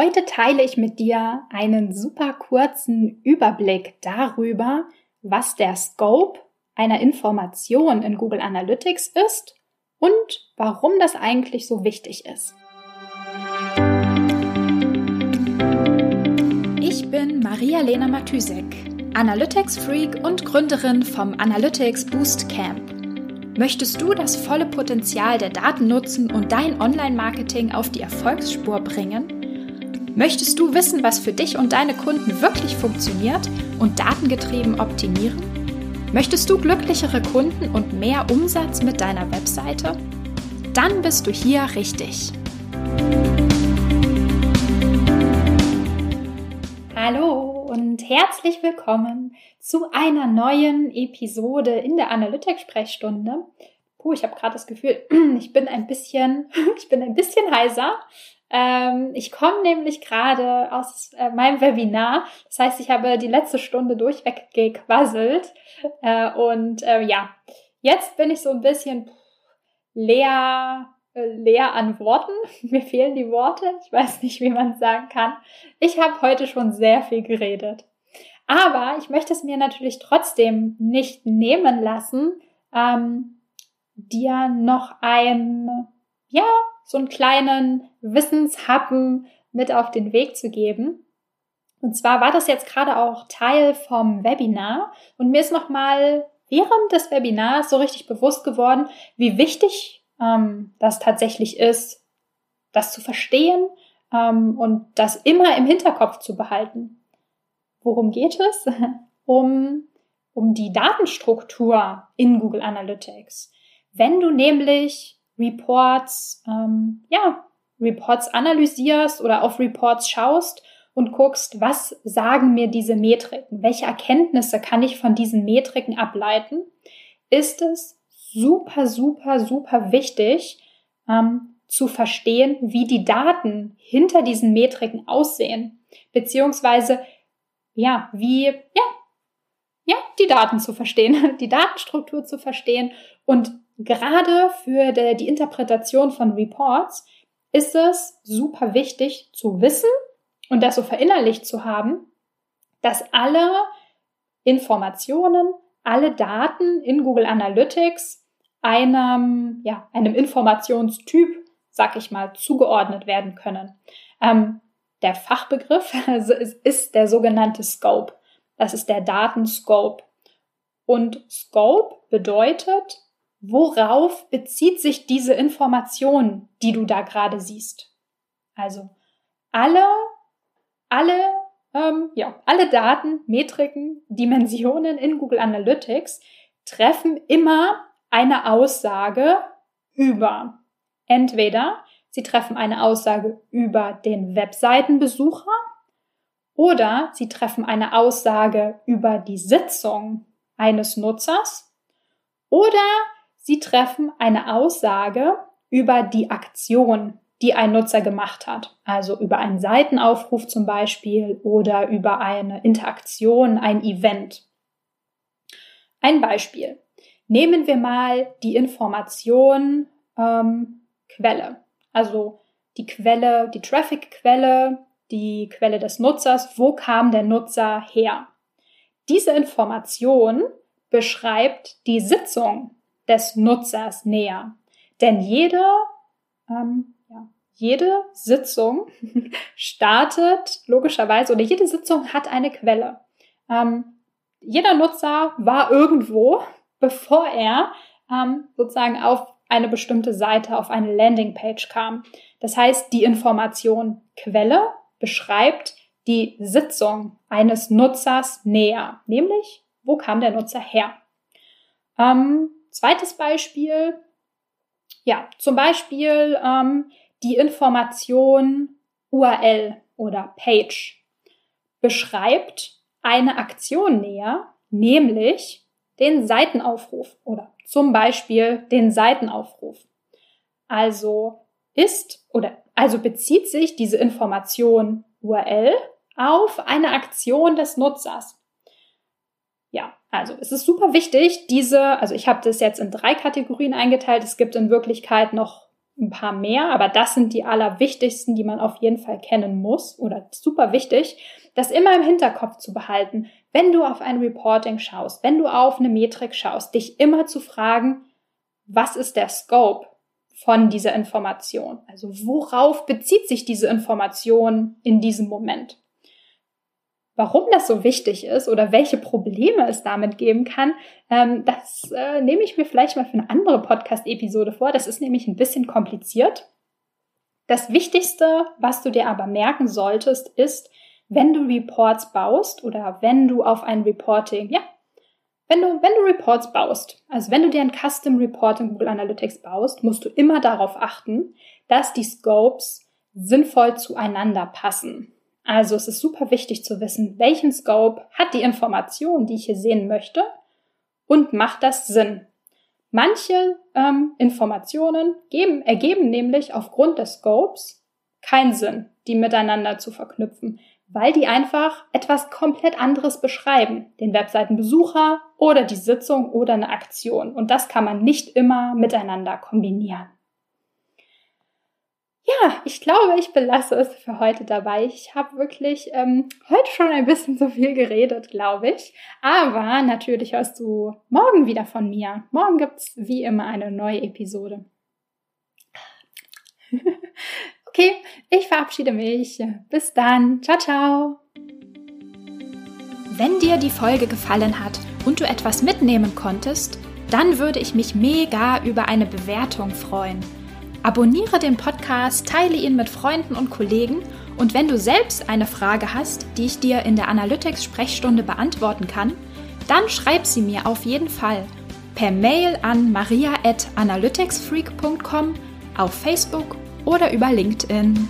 Heute teile ich mit dir einen super kurzen Überblick darüber, was der Scope einer Information in Google Analytics ist und warum das eigentlich so wichtig ist. Ich bin Maria-Lena Matysek, Analytics-Freak und Gründerin vom Analytics Boost Camp. Möchtest du das volle Potenzial der Daten nutzen und dein Online-Marketing auf die Erfolgsspur bringen? Möchtest du wissen, was für dich und deine Kunden wirklich funktioniert und datengetrieben optimieren? Möchtest du glücklichere Kunden und mehr Umsatz mit deiner Webseite? Dann bist du hier richtig. Hallo und herzlich willkommen zu einer neuen Episode in der Analytics-Sprechstunde. Puh, ich habe gerade das Gefühl, ich bin ein bisschen, ich bin ein bisschen heiser. Ähm, ich komme nämlich gerade aus äh, meinem Webinar. Das heißt, ich habe die letzte Stunde durchweg gequasselt. Äh, und äh, ja, jetzt bin ich so ein bisschen leer, äh, leer an Worten. Mir fehlen die Worte. Ich weiß nicht, wie man sagen kann. Ich habe heute schon sehr viel geredet. Aber ich möchte es mir natürlich trotzdem nicht nehmen lassen, ähm, dir noch ein, ja, so einen kleinen Wissenshappen mit auf den Weg zu geben. Und zwar war das jetzt gerade auch Teil vom Webinar und mir ist nochmal während des Webinars so richtig bewusst geworden, wie wichtig ähm, das tatsächlich ist, das zu verstehen ähm, und das immer im Hinterkopf zu behalten. Worum geht es? um, um die Datenstruktur in Google Analytics. Wenn du nämlich Reports, ähm, ja, Reports analysierst oder auf Reports schaust und guckst, was sagen mir diese Metriken? Welche Erkenntnisse kann ich von diesen Metriken ableiten? Ist es super, super, super wichtig, ähm, zu verstehen, wie die Daten hinter diesen Metriken aussehen, beziehungsweise ja, wie ja, ja, die Daten zu verstehen, die Datenstruktur zu verstehen und gerade für die Interpretation von Reports ist es super wichtig zu wissen und das so verinnerlicht zu haben, dass alle Informationen, alle Daten in Google Analytics einem, ja, einem Informationstyp, sag ich mal, zugeordnet werden können. Ähm, der Fachbegriff also ist, ist der sogenannte Scope. Das ist der Datenscope. Und Scope bedeutet, worauf bezieht sich diese Information, die du da gerade siehst? Also alle, alle, ähm, ja, alle Daten, Metriken, Dimensionen in Google Analytics treffen immer eine Aussage über. Entweder sie treffen eine Aussage über den Webseitenbesucher oder sie treffen eine Aussage über die Sitzung eines Nutzers oder Sie treffen eine Aussage über die Aktion, die ein Nutzer gemacht hat. Also über einen Seitenaufruf zum Beispiel oder über eine Interaktion, ein Event. Ein Beispiel. Nehmen wir mal die Information ähm, Quelle. Also die Quelle, die Traffic-Quelle, die Quelle des Nutzers. Wo kam der Nutzer her? Diese Information beschreibt die Sitzung, des Nutzers näher. Denn jede, ähm, ja, jede Sitzung startet logischerweise oder jede Sitzung hat eine Quelle. Ähm, jeder Nutzer war irgendwo, bevor er ähm, sozusagen auf eine bestimmte Seite, auf eine Landingpage kam. Das heißt, die Information Quelle beschreibt die Sitzung eines Nutzers näher, nämlich wo kam der Nutzer her. Ähm, Zweites Beispiel, ja, zum Beispiel ähm, die Information URL oder Page beschreibt eine Aktion näher, nämlich den Seitenaufruf oder zum Beispiel den Seitenaufruf. Also ist oder also bezieht sich diese Information URL auf eine Aktion des Nutzers. Ja, also es ist super wichtig, diese, also ich habe das jetzt in drei Kategorien eingeteilt. Es gibt in Wirklichkeit noch ein paar mehr, aber das sind die allerwichtigsten, die man auf jeden Fall kennen muss oder super wichtig, das immer im Hinterkopf zu behalten, wenn du auf ein Reporting schaust, wenn du auf eine Metrik schaust, dich immer zu fragen, was ist der Scope von dieser Information? Also worauf bezieht sich diese Information in diesem Moment? Warum das so wichtig ist oder welche Probleme es damit geben kann, ähm, das äh, nehme ich mir vielleicht mal für eine andere Podcast-Episode vor. Das ist nämlich ein bisschen kompliziert. Das Wichtigste, was du dir aber merken solltest, ist, wenn du Reports baust oder wenn du auf ein Reporting, ja, wenn du, wenn du Reports baust, also wenn du dir ein Custom Report in Google Analytics baust, musst du immer darauf achten, dass die Scopes sinnvoll zueinander passen. Also es ist super wichtig zu wissen, welchen Scope hat die Information, die ich hier sehen möchte und macht das Sinn. Manche ähm, Informationen geben, ergeben nämlich aufgrund des Scopes keinen Sinn, die miteinander zu verknüpfen weil die einfach etwas komplett anderes beschreiben. Den Webseitenbesucher oder die Sitzung oder eine Aktion. Und das kann man nicht immer miteinander kombinieren. Ja, ich glaube, ich belasse es für heute dabei. Ich habe wirklich ähm, heute schon ein bisschen zu viel geredet, glaube ich. Aber natürlich hörst du morgen wieder von mir. Morgen gibt's wie immer eine neue Episode. Okay, ich verabschiede mich. Bis dann. Ciao, ciao. Wenn dir die Folge gefallen hat und du etwas mitnehmen konntest, dann würde ich mich mega über eine Bewertung freuen. Abonniere den Podcast, teile ihn mit Freunden und Kollegen und wenn du selbst eine Frage hast, die ich dir in der Analytics-Sprechstunde beantworten kann, dann schreib sie mir auf jeden Fall per Mail an maria.analyticsfreak.com, auf Facebook oder über LinkedIn.